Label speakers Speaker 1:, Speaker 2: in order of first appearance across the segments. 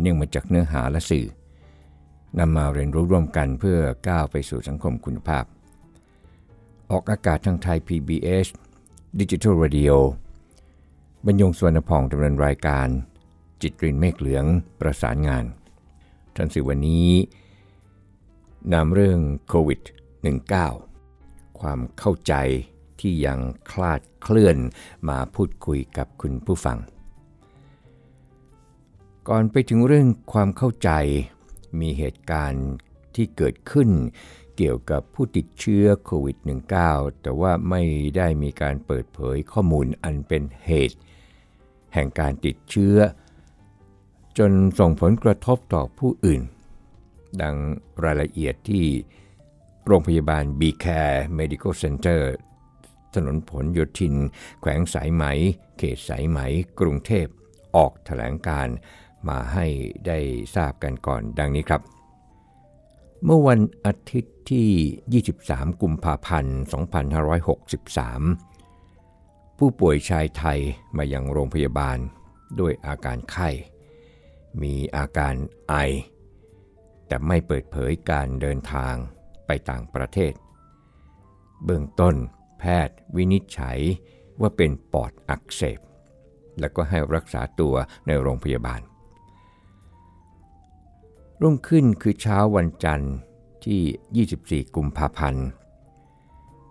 Speaker 1: เนื่องมาจากเนื้อหาและสื่อนำมาเรียนรู้ร่วมกันเพื่อก้าวไปสู่สังคมคุณภาพ ออกอากาศทางไทย PBS Digital Radio บรรยงสวนพองดำเนินรายการ จิตรินเมฆเหลืองประสานงานทันสื่อวันนี้นำเรื่องโควิด -19 ความเข้าใจที่ยังคลาดเคลื่อนมาพูดคุยกับคุณผู้ฟัง ก่อนไปถึงเรื่องความเข้าใจ มีเหตุการณ์ที่เกิดขึ้นเกี่ยวกับผู้ติดเชื้อโควิด -19 แต่ว่าไม่ได้มีการเปิดเผยข้อมูลอันเป็นเหตุ แห่งการติดเชื้อ จนส่งผลกระทบต่อผู้อื่น ดังรายละเอียดที่โรงพยาบาล b c a r e Medical Center ถนนผลโยธิน แขวงสายไหม เขตสายไหม กรุงเทพ ออกแถลงการ มาให้ได้ทราบกันก่อนดังนี้ครับ เมื่อวันอาทิตย์ที่ 23 กุมภาพันธ์ 2563 ผู้ป่วยชายไทยมายังโรงพยาบาลด้วยอาการไข้ มีอาการไอ แต่ไม่เปิดเผยการเดินทางไปต่างประเทศ เบื้องต้นแพทย์วินิจฉัยว่าเป็นปอดอักเสบ แล้วก็ให้รักษาตัวในโรงพยาบาล รุ่งขึ้นคือเช้าวันจันทร์ที่ 24 กุมภาพันธ์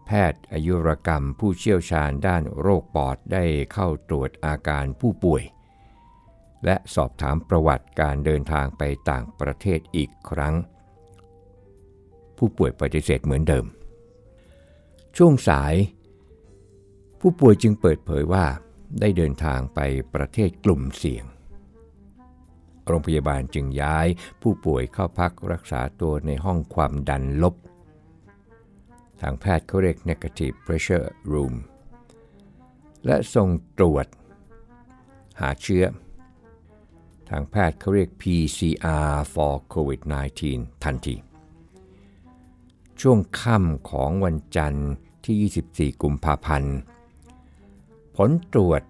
Speaker 1: แพทย์อายุรกรรมผู้เชี่ยวชาญด้านโรคปอดได้เข้าตรวจอาการผู้ป่วย และสอบถามประวัติการเดินทางไปต่างประเทศอีกครั้ง ผู้ป่วยปฏิเสธเหมือนเดิม ช่วงสาย ผู้ป่วยจึงเปิดเผยว่าได้เดินทางไปประเทศกลุ่มเสี่ยง โรงพยาบาลจึงย้ายผู้ป่วยเข้าพักรักษาตัวในห้องความดันลบ ทางแพทย์เขาเรียก negative pressure room และส่งตรวจ หาเชื้อ ทางแพทย์เขาเรียก PCR for COVID-19 ทันที ช่วงค่ำของวันจันทร์ที่ 24 กุมภาพันธ์ ผลตรวจ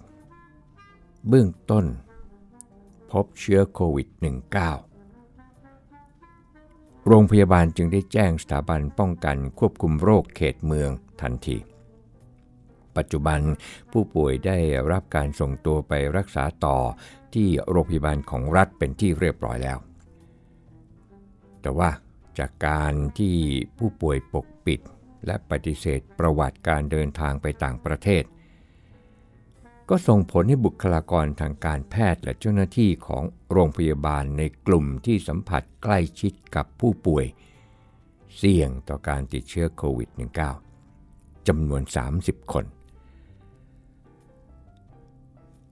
Speaker 1: เบื้องต้น พบเชื้อโควิด -19 โรงพยาบาลจึงได้แจ้งสถาบันป้องกันควบคุมโรคเขตเมืองทันที ปัจจุบันผู้ป่วยได้รับการส่งตัวไปรักษาต่อที่โรงพยาบาลของรัฐเป็นที่เรียบร้อยแล้ว แต่ว่าจากการที่ผู้ป่วยปกปิดและปฏิเสธประวัติการเดินทางไปต่างประเทศ ก็ส่งผลให้บุคลากรทางการแพทย์และเจ้าหน้าที่ของโรงพยาบาลในกลุ่มที่สัมผัสใกล้ชิดกับผู้ป่วย เสี่ยงต่อการติดเชื้อโควิด -19 จำนวน 30 คน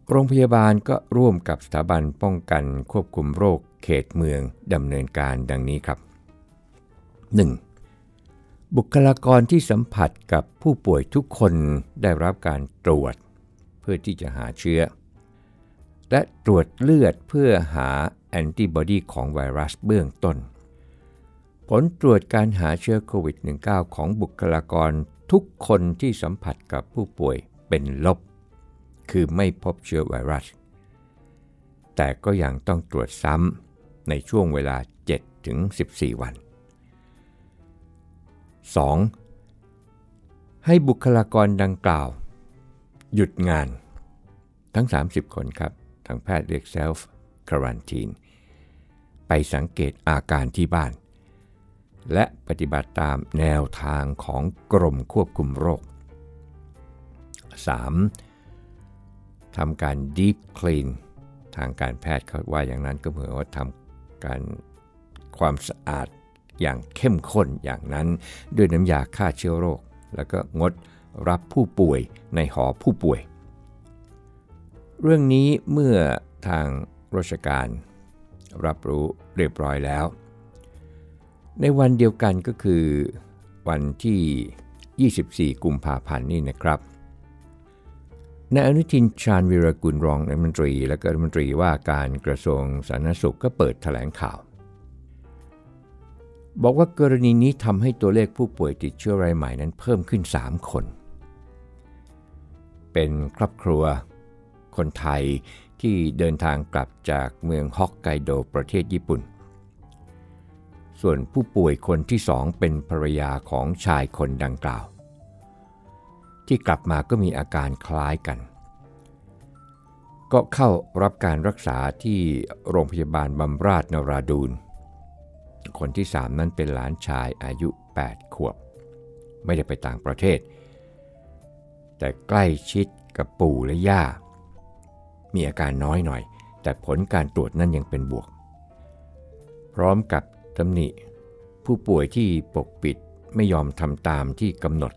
Speaker 1: โรงพยาบาลก็ร่วมกับสถาบันป้องกันควบคุมโรคเขตเมืองดำเนินการดังนี้ครับ 1. บุคลากรที่สัมผัสกับผู้ป่วยทุกคนได้รับการตรวจ พื่อที่จะหาเชื้อ และตรวจเลือดเพื่อหาแอนติบอดีของไวรัสเบื้องต้น ผลตรวจการหาเชื้อโควิด -19 ของบุคลากรทุกคนที่สัมผัสกับผู้ป่วยเป็นลบ คือไม่พบเชื้อไวรัส แต่ก็ยังต้องตรวจซ้ำในช่วงเวลา7-14 วัน 2. ให้บุคลากรดังกล่าว หยุดงานทั้ง 30 คนครับ ทางแพทย์เรียก self quarantine ไปสังเกตอาการที่บ้าน และปฏิบัติตามแนวทางของกรมควบคุมโรค 3. ทำการ deep clean ทางการแพทย์เขาว่าอย่างนั้นก็เหมือนว่าทำการความสะอาดอย่างเข้มข้นอย่างนั้นด้วยน้ำยาฆ่าเชื้อโรค แล้วก็งด รับผู้ป่วยในหอผู้ป่วย เรื่องนี้เมื่อทางราชการ รับรู้เรียบร้อยแล้ว ในวันเดียวกันก็คือวันที่ 24 กุมภาพันธ์นี่นะครับนายอนุทินชาญวีรกุลรองนายมนตรี และก็รัฐมนตรีว่าการกระทรวงสาธารณสุขก็เปิดแถลงข่าว บอกว่ากรณีนี้ทำให้ตัวเลขผู้ป่วยติดเชื้อรายใหม่นั้นเพิ่มขึ้น 3 คน เป็นครอบครัว คนไทยที่เดินทางกลับจากเมืองฮอกไกโดประเทศญี่ปุ่น ส่วนผู้ป่วยคนที่สองเป็นภรรยาของชายคนดังกล่าว ที่กลับมาก็มีอาการคล้ายกัน ก็เข้ารับการรักษาที่โรงพยาบาลบำราศนราดูน คนที่สามนั้นเป็นหลานชายอายุ 8 ขวบ ไม่ได้ไปต่างประเทศ แต่ใกล้ชิดกับปู่และย่า มีอาการน้อยหน่อย แต่ผลการตรวจนั้นยังเป็นบวก พร้อมกับตำหนิ ผู้ป่วยที่ปกปิดไม่ยอมทำตามที่กำหนด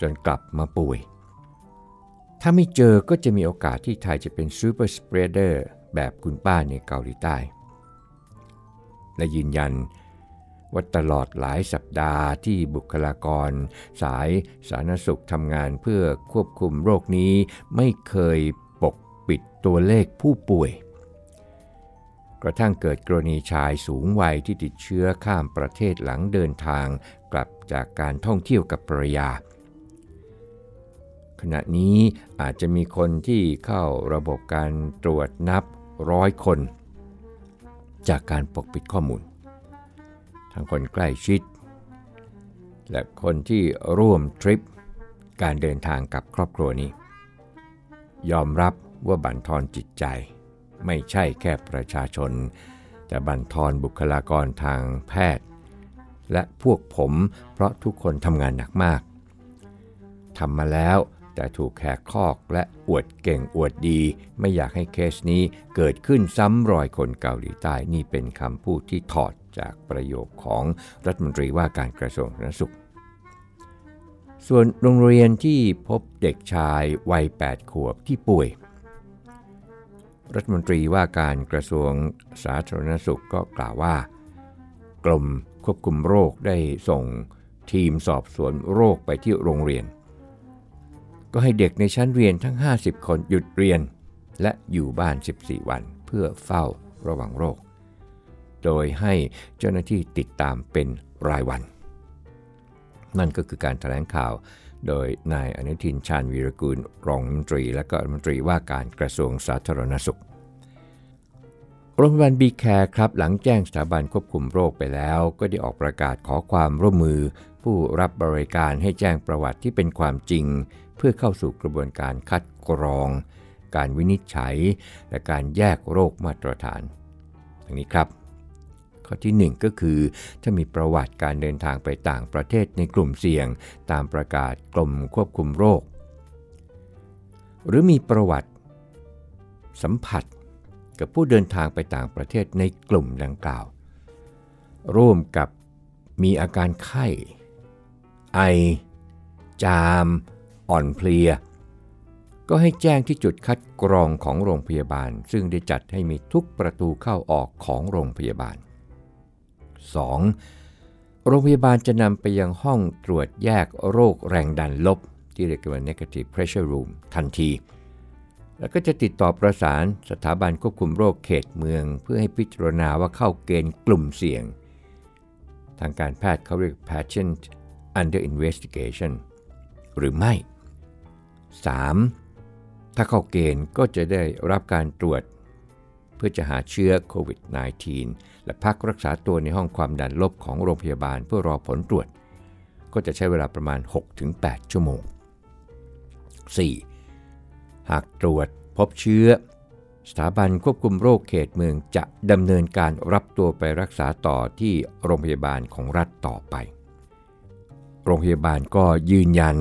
Speaker 1: จนกลับมาป่วย ถ้าไม่เจอก็จะมีโอกาสที่ไทยจะเป็นซูเปอร์สเปรเดอร์แบบคุณป้าในเกาหลีใต้ และยืนยัน ว่าตลอดหลายสัปดาห์ที่บุคลากร สายสาธารณสุขทำงานเพื่อควบคุมโรคนี้ ไม่เคยปกปิดตัวเลขผู้ป่วย กระทั่งเกิดกรณีชายสูงวัยที่ติดเชื้อข้ามประเทศหลังเดินทางกลับจากการท่องเที่ยวกับภรรยาขณะนี้อาจจะมีคนที่เข้าระบบการตรวจนับร้อยคน จากการปกปิดข้อมูล ทั้งคนใกล้ชิด และคนที่ร่วมทริปการเดินทางกับครอบครัวนี้ ยอมรับว่าบั่นทอนจิตใจ ไม่ใช่แค่ประชาชน แต่บั่นทอนบุคลากรทางแพทย์ และพวกผมเพราะทุกคนทำงานหนักมากทำมาแล้วแต่ถูกแขกคอกและอวดเก่งอวดดี ไม่อยากให้เคสนี้เกิดขึ้นซ้ำรอยคนเกาหลีใต้นี่เป็นคำพูดที่ถอด จากประโยคของรัฐมนตรีว่าการกระทรวงสาธารณสุข ส่วนโรงเรียนที่พบเด็กชายวัย 8 ขวบที่ป่วย รัฐมนตรีว่าการกระทรวงสาธารณสุขก็กล่าวว่า กรมควบคุมโรคได้ส่งทีมสอบสวนโรคไปที่โรงเรียน ก็ให้เด็กในชั้นเรียนทั้ง 50 คนหยุดเรียน และอยู่บ้าน 14 วันเพื่อเฝ้าระวังโรค โดยให้เจ้าหน้าที่ติดตามเป็นรายวัน นั่นก็คือการถแถลงข่าวโดยนายอนุทินชาญวีรกูลรองมนตรี และก็รัฐมนตรีว่าการกระทรวงสาธารณสุข โรงพยาบาลบีแคร์ครับหลังแจ้งสถาบันควบคุมโรคไปแล้ว ก็ได้ออกประกาศขอความร่วมมือ ผู้รับบริการให้แจ้งประวัติที่เป็นความจริง เพื่อเข้าสู่กระบวนการคัดกรอง การวินิจฉัย และการแยกโรคมาตรฐานดังนี้ครับ ข้อที่ 1 ก็คือ ถ้ามีประวัติการเดินทางไปต่างประเทศในกลุ่มเสี่ยง ตามประกาศกรมควบคุมโรค หรือมีประวัติสัมผัสกับผู้เดินทางไปต่างประเทศในกลุ่มดังกล่าว ร่วมกับมีอาการไข้ ไอ จาม อ่อนเพลีย ก็ให้แจ้งที่จุดคัดกรองของโรงพยาบาล ซึ่งได้จัดให้มีทุกประตูเข้าออกของโรงพยาบาล 2. โรงพยาบาลจะนำไปยังห้องตรวจแยกโรคแรงดันลบ ที่เรียกว่า negative pressure room ทันที แล้วก็จะติดต่อประสานสถาบันควบคุมโรคเขตเมือง เพื่อให้พิจารณาว่าเข้าเกณฑ์กลุ่มเสี่ยง ทางการแพทย์เขาเรียก patient under investigation หรือไม่ 3. ถ้าเข้าเกณฑ์ก็จะได้รับการตรวจ เพื่อจะหาเชื้อโควิด -19 และพักรักษาตัวในห้องความดันลบของโรงพยาบาลเพื่อรอผลตรวจ ก็จะใช้เวลาประมาณ 6-8 ชั่วโมง 4. หากตรวจพบเชื้อ สถาบันควบคุมโรคเขตเมืองจะดำเนินการรับตัวไปรักษาต่อที่โรงพยาบาลของรัฐต่อไป โรงพยาบาลก็ยืนยัน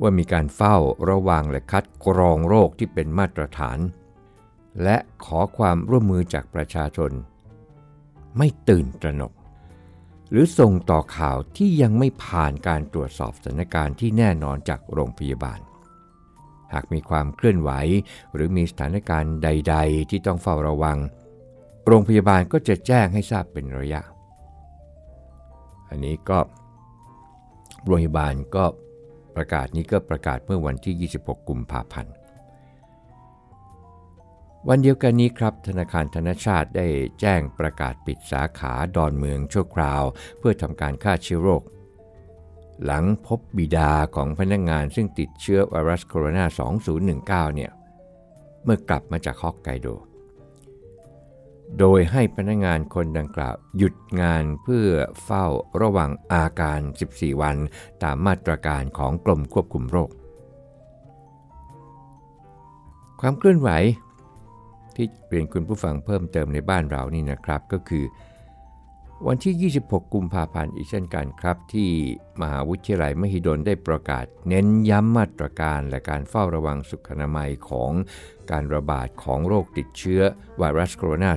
Speaker 1: ว่ามีการเฝ้าระวังและคัดกรองโรคที่เป็นมาตรฐาน และขอความร่วมมือจากประชาชน ไม่ตื่นตระหนก หรือส่งต่อข่าวที่ยังไม่ผ่านการตรวจสอบสถานการณ์ที่แน่นอนจากโรงพยาบาล หากมีความเคลื่อนไหว หรือมีสถานการณ์ใด ๆ ที่ต้องเฝ้าระวัง โรงพยาบาลก็จะแจ้งให้ทราบเป็นระยะ อันนี้ก็โรงพยาบาลก็ประกาศนี้ก็ประกาศเมื่อวันที่ 26 กุมภาพันธ์ วันเดียวกันนี้ครับ ธนาคารธนชาติได้แจ้งประกาศปิดสาขาดอนเมืองชั่วคราว เพื่อทำการฆ่าเชื้อโรค หลังพบบิดาของพนักงงานซึ่งติดเชื้อไวรัสโคโรนา 2019 เนี่ยเมื่อกลับมาจากฮอกไกโด โดยให้พนักงานคนดังกล่าวหยุดงานเพื่อเฝ้าระวังอาการ 14 วันตามมาตรการของกรมควบคุมโรค ความเคลื่อนไหว ที่เรียนคุณผู้ฟังเพิ่มเติมในบ้านเรานี่นะครับ ก็คือ วันที่ 26 กุมภาพันธ์อีกเช่นกันครับ ที่มหาวิทยาลัยมหิดลได้ประกาศ เน้นย้ำมาตรการและการเฝ้าระวังสุขอนามัยของการระบาดของโรคติดเชื้อไวรัสโคโรนา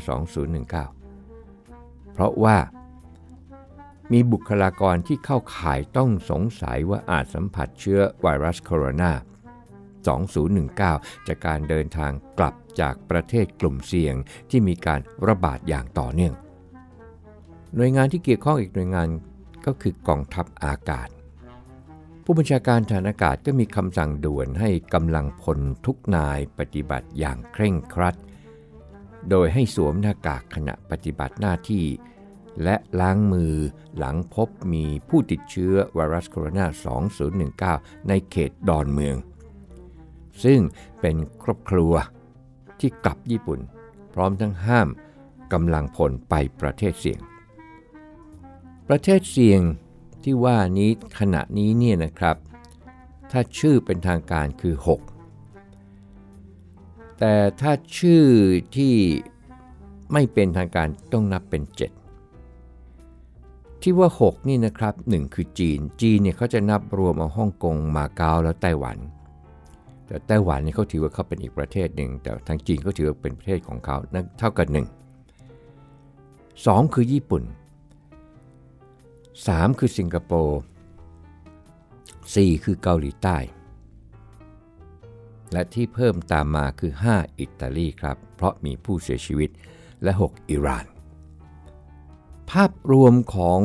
Speaker 1: 2019 เพราะว่ามีบุคลากรที่เข้าข่ายต้องสงสัยว่าอาจสัมผัสเชื้อไวรัสโคโรนา 2019 จากการเดินทางกลับ จากประเทศกลุ่มเสี่ยงที่มีการระบาดอย่างต่อเนื่อง หน่วยงานที่เกี่ยวข้องอีกหน่วยงานก็คือกองทัพอากาศ ผู้บัญชาการฐานอากาศก็มีคำสั่งด่วนให้กำลังพลทุกนายปฏิบัติอย่างเคร่งครัด โดยให้สวมหน้ากากขณะปฏิบัติหน้าที่ และล้างมือหลังพบมีผู้ติดเชื้อไวรัสโคโรนา 2019 ในเขตดอนเมือง ซึ่งเป็นครอบครัว ที่กลับญี่ปุ่น พร้อมทั้งห้ามกำลังพลไปประเทศเสี่ยง ประเทศเสี่ยงที่ว่านี้ขณะนี้เนี่ยนะครับ ถ้าชื่อเป็นทางการคือ 6 แต่ถ้าชื่อที่ไม่เป็นทางการต้องนับเป็น 7 ที่ว่า 6 นี่นะครับ 1 คือจีน จีนเนี่ยเขาจะนับรวมเอาฮ่องกงมาเก๊าแล้วไต้หวัน แต่ไต้หวันนี่เขาถือว่าเขาเป็นอีกประเทศหนึ่ง แต่ทางจีนเขาถือว่าเป็นประเทศของเขานั่นเท่ากับ1 2คือญี่ปุ่น3คือสิงคโปร์4คือเกาหลีใต้ และที่เพิ่มตามมาคือ 5 อิตาลีครับ เพราะมีผู้เสียชีวิตและ 6 อิหร่าน ภาพรวมของ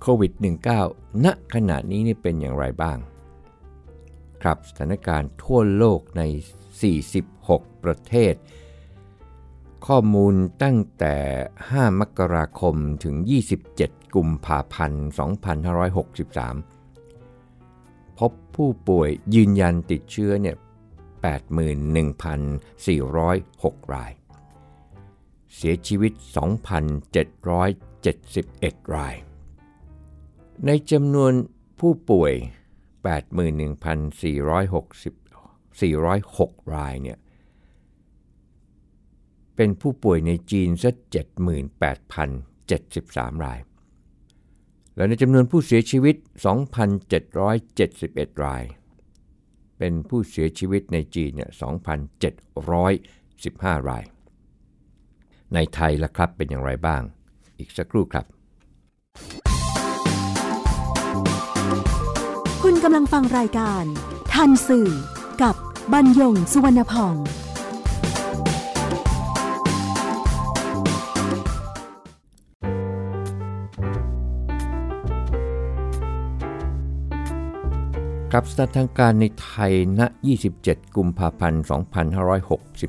Speaker 1: โควิด -19 ณขณะนี้นี่เป็นอย่างไรบ้าง ครับสถานการณ์ทั่วโลกใน 46 ประเทศ ข้อมูลตั้งแต่ 5 มกราคมถึง 27 กุมภาพันธ์ 2563 พบผู้ป่วยยืนยันติดเชื้อเนี่ย81,406 ราย เสียชีวิต 2,771 ราย ในจำนวนผู้ป่วย 81,406รายเนี่ยเป็นผู้ป่วยในจีนซะ78,073 ราย และในจำนวนผู้เสียชีวิต 2,771 ราย เป็นผู้เสียชีวิตในจีนเนี่ย2,715 ราย ในไทยละครับเป็นอย่างไรบ้าง อีกสักครู่ครับ
Speaker 2: กำลังฟังรายการ ทันสื่อ กับบรรยงสุวรรณพอง
Speaker 1: ครับสถานการณ์ในไทยณ 27 กุมภาพันธ์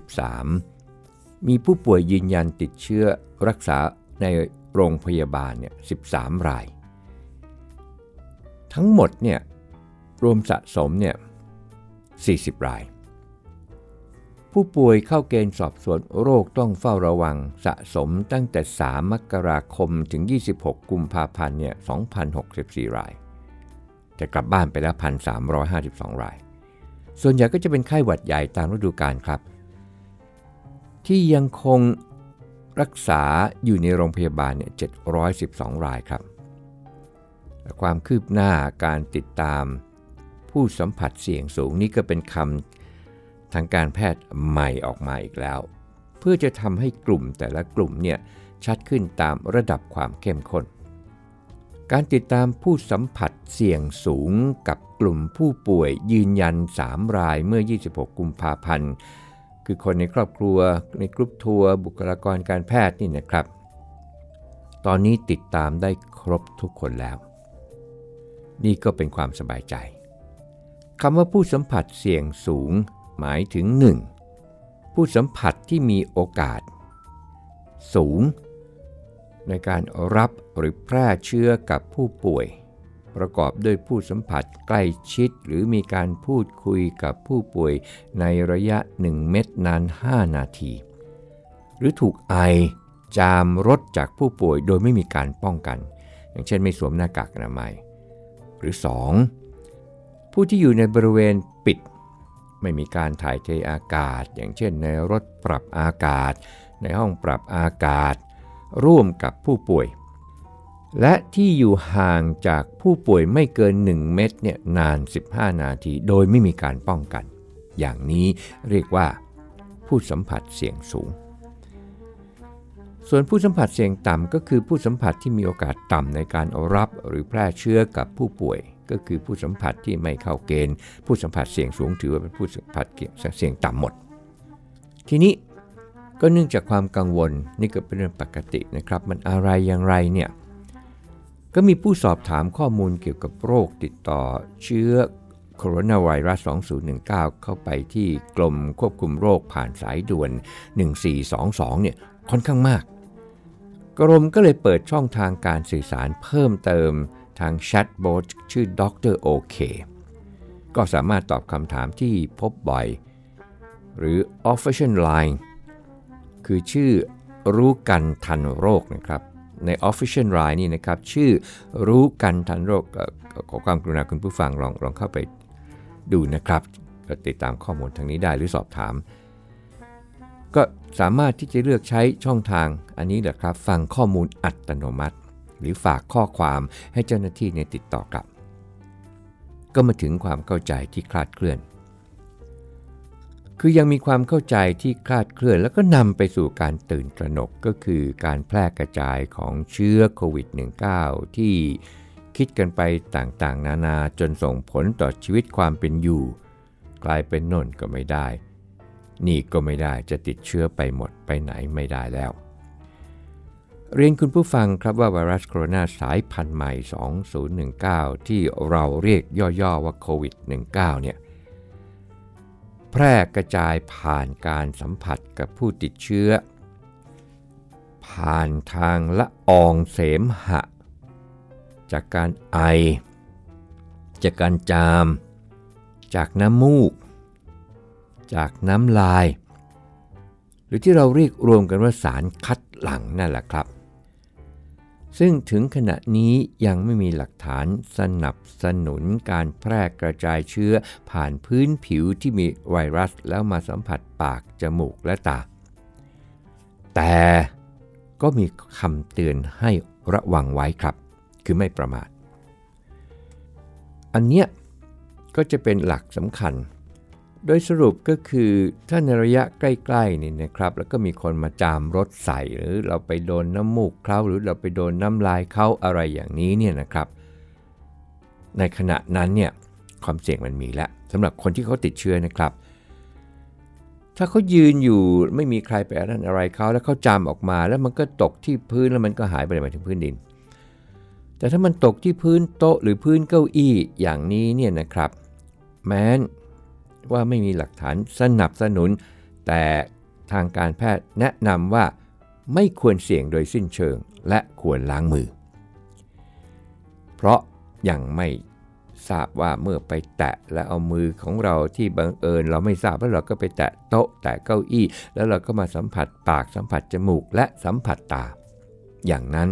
Speaker 1: 2563 มีผู้ป่วยยืนยันติดเชื้อรักษาในโรงพยาบาลเนี่ย 13 ราย ทั้งหมดเนี่ย รวมสะสมเนี่ย40 ราย ผู้ป่วยเข้าเกณฑ์สอบสวนโรคต้องเฝ้าระวังสะสมตั้งแต่ 3 มกราคมถึง 26 กุมภาพันธ์เนี่ย2,064 ราย จะกลับบ้านไปแล้ว 1,352 ราย ส่วนใหญ่ก็จะเป็นไข้หวัดใหญ่ตามฤดูกาลครับ ที่ยังคงรักษาอยู่ในโรงพยาบาลเนี่ย712 รายครับ ความคืบหน้าการติดตาม ผู้สัมผัสเสี่ยงสูงนี่ก็เป็นคำทางการแพทย์ใหม่ออกมาอีกแล้ว เพื่อจะทำให้กลุ่มแต่ละกลุ่มเนี่ยชัดขึ้นตามระดับความเข้มข้น การติดตามผู้สัมผัสเสี่ยงสูงกับกลุ่มผู้ป่วยยืนยัน 3 รายเมื่อ 26 กุมภาพันธ์ คือคนในครอบครัวในกรุ๊ปทัวร์บุคลากรการแพทย์นี่นะครับ ตอนนี้ติดตามได้ครบทุกคนแล้ว นี่ก็เป็นความสบายใจ คำว่าผู้สัมผัสเสี่ยงสูงหมายถึง 1. ผู้สัมผัสที่มีโอกาส สูง ในการรับหรือแพร่เชื้อกับผู้ป่วย ประกอบด้วยผู้สัมผัสใกล้ชิดหรือมีการพูดคุยกับผู้ป่วยในระยะ 1 เม็ดนาน 5 นาที หรือถูกไอจามรถจากผู้ป่วยโดยไม่มีการป้องกัน อย่างเช่นไม่สวมหน้ากากอนามัย หรือ 2. ผู้ที่อยู่ในบริเวณปิด ไม่มีการถ่ายเทอากาศ อย่างเช่นในรถปรับอากาศ ในห้องปรับอากาศ ร่วมกับผู้ป่วย และที่อยู่ห่างจากผู้ป่วยไม่เกิน 1 เมตรเนี่ยนาน 15 นาที โดยไม่มีการป้องกัน อย่างนี้เรียกว่า ผู้สัมผัสเสี่ยงสูง ส่วนผู้สัมผัสเสี่ยงต่ำก็คือผู้สัมผัสที่มีโอกาสต่ำในการรับหรือแพร่เชื้อกับผู้ป่วย ก็คือผู้สัมผัสที่ไม่เข้าเกณฑ์ ผู้สัมผัสเสี่ยงสูงถือว่าเป็นผู้สัมผัสเสี่ยงต่ำหมด ทีนี้ก็เนื่องจากความกังวลนี่ก็เป็นเรื่องปกตินะครับ มันอะไรอย่างไรเนี่ยก็มีผู้สอบถามข้อมูลเกี่ยวกับโรคติดต่อเชื้อโคโรนาไวรัส 2019 เข้าไปที่กรมควบคุมโรคผ่านสายด่วน 1422 เนี่ยค่อนข้างมาก กรมก็เลยเปิดช่องทางการสื่อสารเพิ่มเติม ทางแชทบอทชื่อ Dr. OK ก็สามารถตอบคำถามที่พบบ่อย หรือ Official Line คือชื่อรู้กันทันโรคนะครับ ใน Official Line นี่นะครับ ชื่อรู้กันทันโรค ขอความกรุณาคุณผู้ฟังลองลองเข้าไปดูนะครับก็ติดตามข้อมูลทางนี้ได้หรือสอบถาม ก็สามารถที่จะเลือกใช้ช่องทางอันนี้แหละครับ ฟังข้อมูลอัตโนมัติ หรือฝากข้อความให้เจ้าหน้าที่เนี่ยติดต่อกลับ ก็มาถึงความเข้าใจที่คลาดเคลื่อน คือยังมีความเข้าใจที่คลาดเคลื่อน แล้วก็นำไปสู่การตื่นตระหนกก็คือการแพร่กระจายของเชื้อโควิด -19 ที่คิดกันไปต่างๆ นานาจนส่งผลต่อชีวิตความเป็นอยู่ กลายเป็นน่นก็ไม่ได้ นี่ก็ไม่ได้จะติดเชื้อไปหมดไปไหนไม่ได้แล้ว เรียนคุณผู้ฟังครับว่าไวรัสโคโรนาสายพันธุ์ใหม่ 2019 ที่เราเรียกย่อๆว่าโควิด -19 เนี่ยแพร่กระจายผ่านการสัมผัสกับผู้ติดเชื้อ ผ่านทางละอองเสมหะ จากการไอ จากการจาม จากน้ำมูก จากน้ำลาย หรือที่เราเรียกรวมกันว่าสารคัดหลั่งนั่นแหละครับ ซึ่งถึงขณะนี้ยังไม่มีหลักฐานสนับสนุนการแพร่กระจายเชื้อผ่านพื้นผิวที่มีไวรัสแล้วมาสัมผัสปาก จมูกและตา แต่ก็มีคำเตือนให้ระวังไว้ครับ คือไม่ประมาท อันเนี้ยก็จะเป็นหลักสำคัญ โดยสรุปก็คือถ้าในระยะใกล้ๆนี่นะครับ แล้วก็มีคนมาจามรถใส่หรือเราไปโดนน้ำมูกเขาหรือเราไปโดนน้ำลายเขาอะไรอย่างนี้เนี่ยนะครับ ในขณะนั้นเนี่ยความเสี่ยงมันมีแล้วสำหรับคนที่เขาติดเชื้อนะครับ ถ้าเขายืนอยู่ไม่มีใครไปอะไรอะไรเขาแล้วเขาจามออกมาแล้วมันก็ตกที่พื้นแล้วมันก็หายไปไปถึงพื้นดิน แต่ถ้ามันตกที่พื้นโต๊ะหรือพื้นเก้าอี้อย่างนี้เนี่ยนะครับ แม้น ว่าไม่มีหลักฐานสนับสนุน แต่ทางการแพทย์แนะนำว่าไม่ควรเสี่ยงโดยสิ้นเชิงและควรล้างมือ เพราะยังไม่ทราบว่าเมื่อไปแตะและเอามือของเราที่บังเอิญ เราไม่ทราบแล้วเราก็ไปแตะโต๊ะแตะเก้าอี้ แล้วเราก็มาสัมผัสปากสัมผัสจมูกและสัมผัสตา อย่างนั้น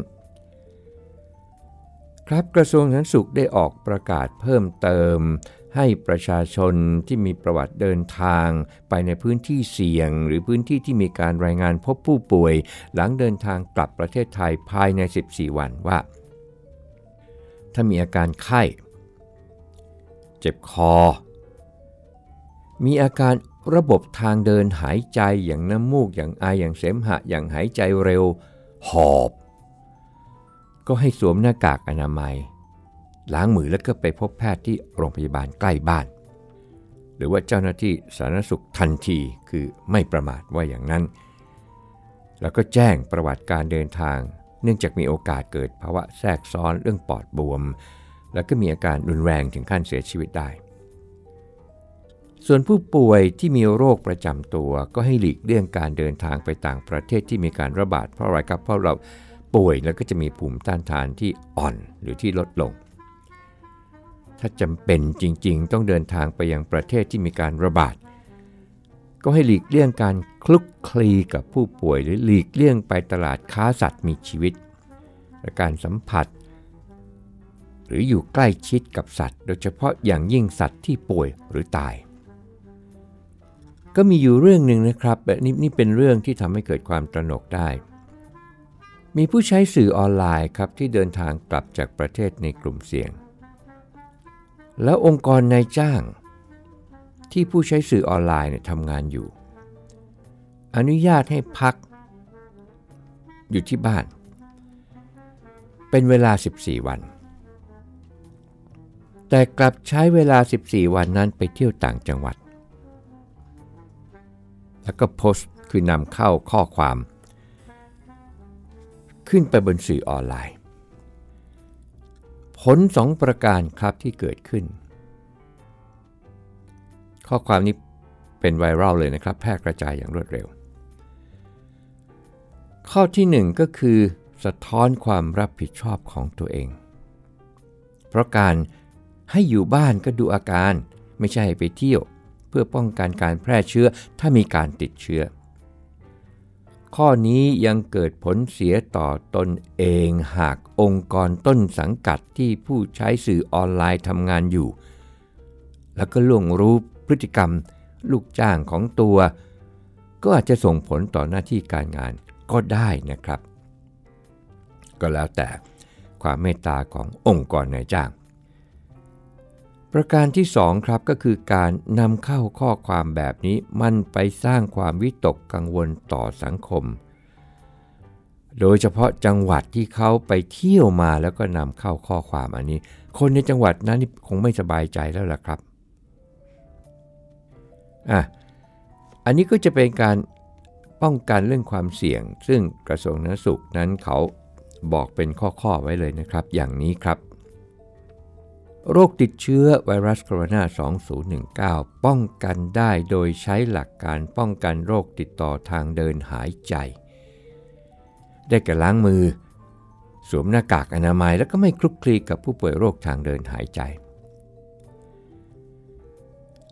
Speaker 1: ครับกระทรวงสาธารณสุขได้ออกประกาศเพิ่มเติม ให้ประชาชนที่มีประวัติเดินทาง ไปในพื้นที่เสี่ยง หรือพื้นที่ที่มีการรายงานพบผู้ป่วย หลังเดินทางกลับประเทศไทยภายใน 14 วันว่า ถ้ามีอาการไข้ เจ็บคอ มีอาการระบบทางเดินหายใจอย่างน้ำมูกอย่างไออย่างเสมหะอย่างหายใจเร็ว หอบ ก็ให้สวมหน้ากากอนามัย ล้างมือแล้วก็ไปพบแพทย์ที่โรงพยาบาลใกล้บ้าน หรือว่าเจ้าหน้าที่สาธารณสุขทันทีคือไม่ประมาทว่าอย่างนั้น แล้วก็แจ้งประวัติการเดินทาง เนื่องจากมีโอกาสเกิดภาวะแทรกซ้อนเรื่องปอดบวม แล้วก็มีอาการรุนแรงถึงขั้นเสียชีวิตได้ ส่วนผู้ป่วยที่มีโรคประจำตัวก็ให้หลีกเลี่ยงการเดินทางไปต่างประเทศที่มีการระบาดเพราะอะไรครับเพราะเราป่วยแล้วก็จะมีภูมิต้านทานที่อ่อนหรือที่ลดลง ถ้าจำเป็นจริงๆ ต้องเดินทางไปยังประเทศที่มีการระบาด ก็ให้หลีกเลี่ยงการคลุกคลีกับผู้ป่วย หรือหลีกเลี่ยงไปตลาดค้าสัตว์มีชีวิตและการสัมผัส หรืออยู่ใกล้ชิดกับสัตว์ โดยเฉพาะอย่างยิ่งสัตว์ที่ป่วยหรือตาย ก็มีอยู่เรื่องหนึ่งนะครับนี่นี่เป็นเรื่องที่ทำให้เกิดความตระหนกได้ มีผู้ใช้สื่อออนไลน์ครับที่เดินทางกลับจากประเทศในกลุ่มเสี่ยง แล้วองค์กรนายจ้าง ที่ผู้ใช้สื่อออนไลน์เนี่ยทำงานอยู่ อนุญาตให้พัก อยู่ที่บ้าน เป็นเวลา 14 วัน แต่กลับใช้เวลา 14 วันนั้นไปเที่ยวต่างจังหวัด แล้วก็โพสต์คือนำเข้าข้อความ ขึ้นไปบนสื่อออนไลน์ ผลสองประการครับที่เกิดขึ้น ข้อความนี้เป็นไวรัลเลยนะครับ แพร่กระจายอย่างรวดเร็ว ข้อที่หนึ่งก็คือ สะท้อนความรับผิดชอบของตัวเอง เพราะการให้อยู่บ้านก็ดูอาการ ไม่ใช่ไปเที่ยว เพื่อป้องกันการแพร่เชื้อถ้ามีการติดเชื้อ ข้อนี้ยังเกิดผลเสียต่อตนเองหากองค์กรต้นสังกัดที่ผู้ใช้สื่อออนไลน์ทำงานอยู่ แล้วก็ล่วงรู้พฤติกรรม ลูกจ้างของตัว ก็อาจจะส่งผลต่อหน้าที่การงานก็ได้นะครับ ก็แล้วแต่ความเมตตาขององค์กรนายจ้าง ประการที่2ครับก็คือการนำเข้าข้อความแบบนี้มันไปสร้างความวิตกกังวลต่อสังคม โดยเฉพาะจังหวัดที่เขาไปเที่ยวมาแล้วก็นำเข้าข้อความอันนี้ คนในจังหวัดนั้นคงไม่สบายใจแล้วล่ะครับอะอันนี้ก็จะเป็นการป้องกันเรื่องความเสี่ยง ซึ่งกระทรวงนสุขนั้นเขาบอกเป็นข้อๆไว้เลยนะครับ อย่างนี้ครับ โรคติดเชื้อไวรัสโคโรนา 2019 ป้องกันได้โดยใช้หลักการป้องกันโรคติดต่อทางเดินหายใจ ได้แก่ล้างมือ สวมหน้ากากอนามัยแล้วก็ไม่คลุกคลีกับผู้ป่วยโรคทางเดินหายใจ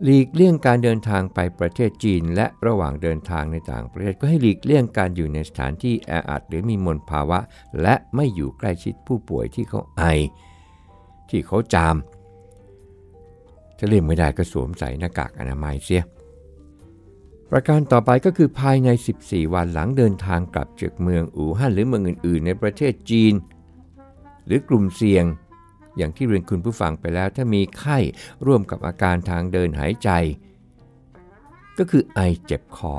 Speaker 1: หลีกเลี่ยงการเดินทางไปประเทศจีน และระหว่างเดินทางในต่างประเทศก็ให้หลีกเลี่ยงการอยู่ในสถานที่แออัดหรือมีมลภาวะ และไม่อยู่ใกล้ชิดผู้ป่วยที่เขาไอ ที่เขาจาม จะเลี่ยงไม่ได้ก็สวมใส่หน้ากากอนามัยเสีย ประการต่อไปก็คือภายใน 14 วันหลังเดินทางกลับจากเมืองอู่ฮั่นหรือเมืองอื่น ๆ ในประเทศจีน หรือกลุ่มเสี่ยง อย่างที่เรียนคุณผู้ฟังไปแล้วถ้ามีไข้ร่วมกับอาการทางเดินหายใจ ก็คือไอเจ็บคอ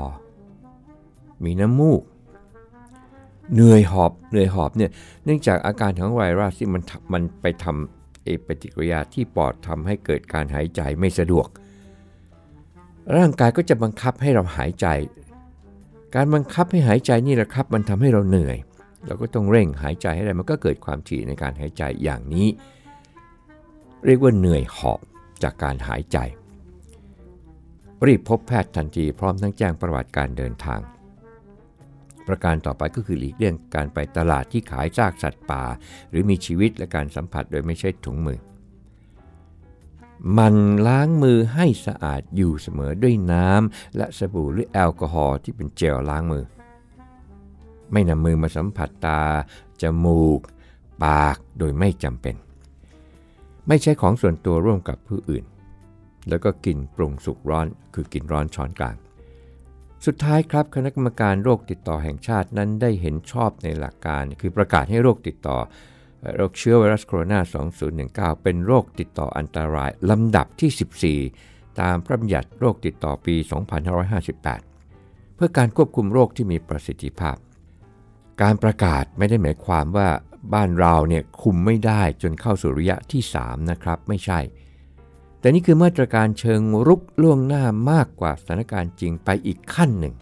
Speaker 1: มีน้ำมูกเหนื่อยหอบเหนื่อยหอบเนี่ยเนื่องจากอาการของไวรัสที่มันมันไปทำ เอปฏิกิริยาที่ปอดทำให้เกิดการหายใจไม่สะดวก ร่างกายก็จะบังคับให้เราหายใจ การบังคับให้หายใจนี่แหละครับ มันทำให้เราเหนื่อย เราก็ต้องเร่งหายใจให้ได้มันก็เกิดความถี่ในการหายใจอย่างนี้ เรียกว่าเหนื่อยหอบจากการหายใจรีบพบแพทย์ทันทีพร้อมทั้งแจ้งประวัติการเดินทาง ประการต่อไปก็คือหลีกเลี่ยงการไปตลาดที่ขายซากสัตว์ป่า หรือมีชีวิตและการสัมผัสโดยไม่ใช่ถุงมือ มันล้างมือให้สะอาดอยู่เสมอด้วยน้ำและสบู่หรือแอลกอฮอล์ที่เป็นเจลล้างมือ ไม่นำมือมาสัมผัสตา จมูก ปากโดยไม่จำเป็น ไม่ใช้ของส่วนตัวร่วมกับผู้อื่น แล้วก็กินปรุงสุกร้อนคือกินร้อนช้อนกลาง สุดท้ายครับคณะกรรมการโรคติดต่อแห่งชาตินั้นได้เห็นชอบในหลักการ คือประกาศให้โรคติดต่อโรคเชื้อไวรัสโคโรนา 2019 เป็นโรคติดต่ออันตรายลำดับที่ 14 ตามพระบัญญัติโรคติดต่อปี 2558 เพื่อการควบคุมโรคที่มีประสิทธิภาพ การประกาศไม่ได้หมายความว่าบ้านเราเนี่ยคุมไม่ได้จนเข้าสู่ระยะที่ 3 นะครับ ไม่ใช่ แต่นี่คือมาตรการเชิงรุกล่วงหน้ามากกว่าสถานการณ์จริงไปอีกขั้นหนึ่ง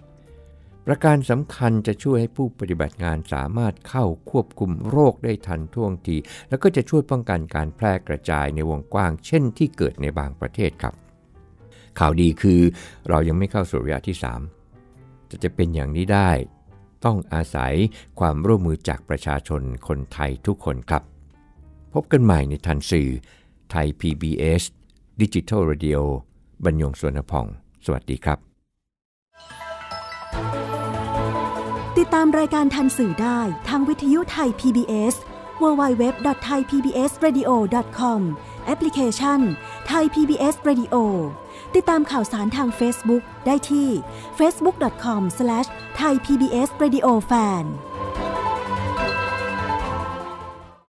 Speaker 1: ประการสำคัญจะช่วยให้ผู้ปฏิบัติงานสามารถเข้าควบคุมโรคได้ทันท่วงที แล้วก็จะช่วยป้องกันการแพร่กระจายในวงกว้าง เช่นที่เกิดในบางประเทศครับ ข่าวดีคือเรายังไม่เข้าสู่ระยะที่ 3 จะจะเป็นอย่างนี้ได้ ต้องอาศัยความร่วมมือจากประชาชนคนไทยทุกคนครับ พบกันใหม่ในทันสื่อไทย PBS ดิจิทัล Radio บรรยงสวนพอง สวัสดีครับ
Speaker 2: ติดตามรายการทันสื่อได้ทางวิทยุไทย PBS www.thaipbsradio.com แอปพลิเคชัน Thai PBS Radio ติดตามข่าวสารทาง Facebook ได้ที่ facebook.com/thaipbsradiofan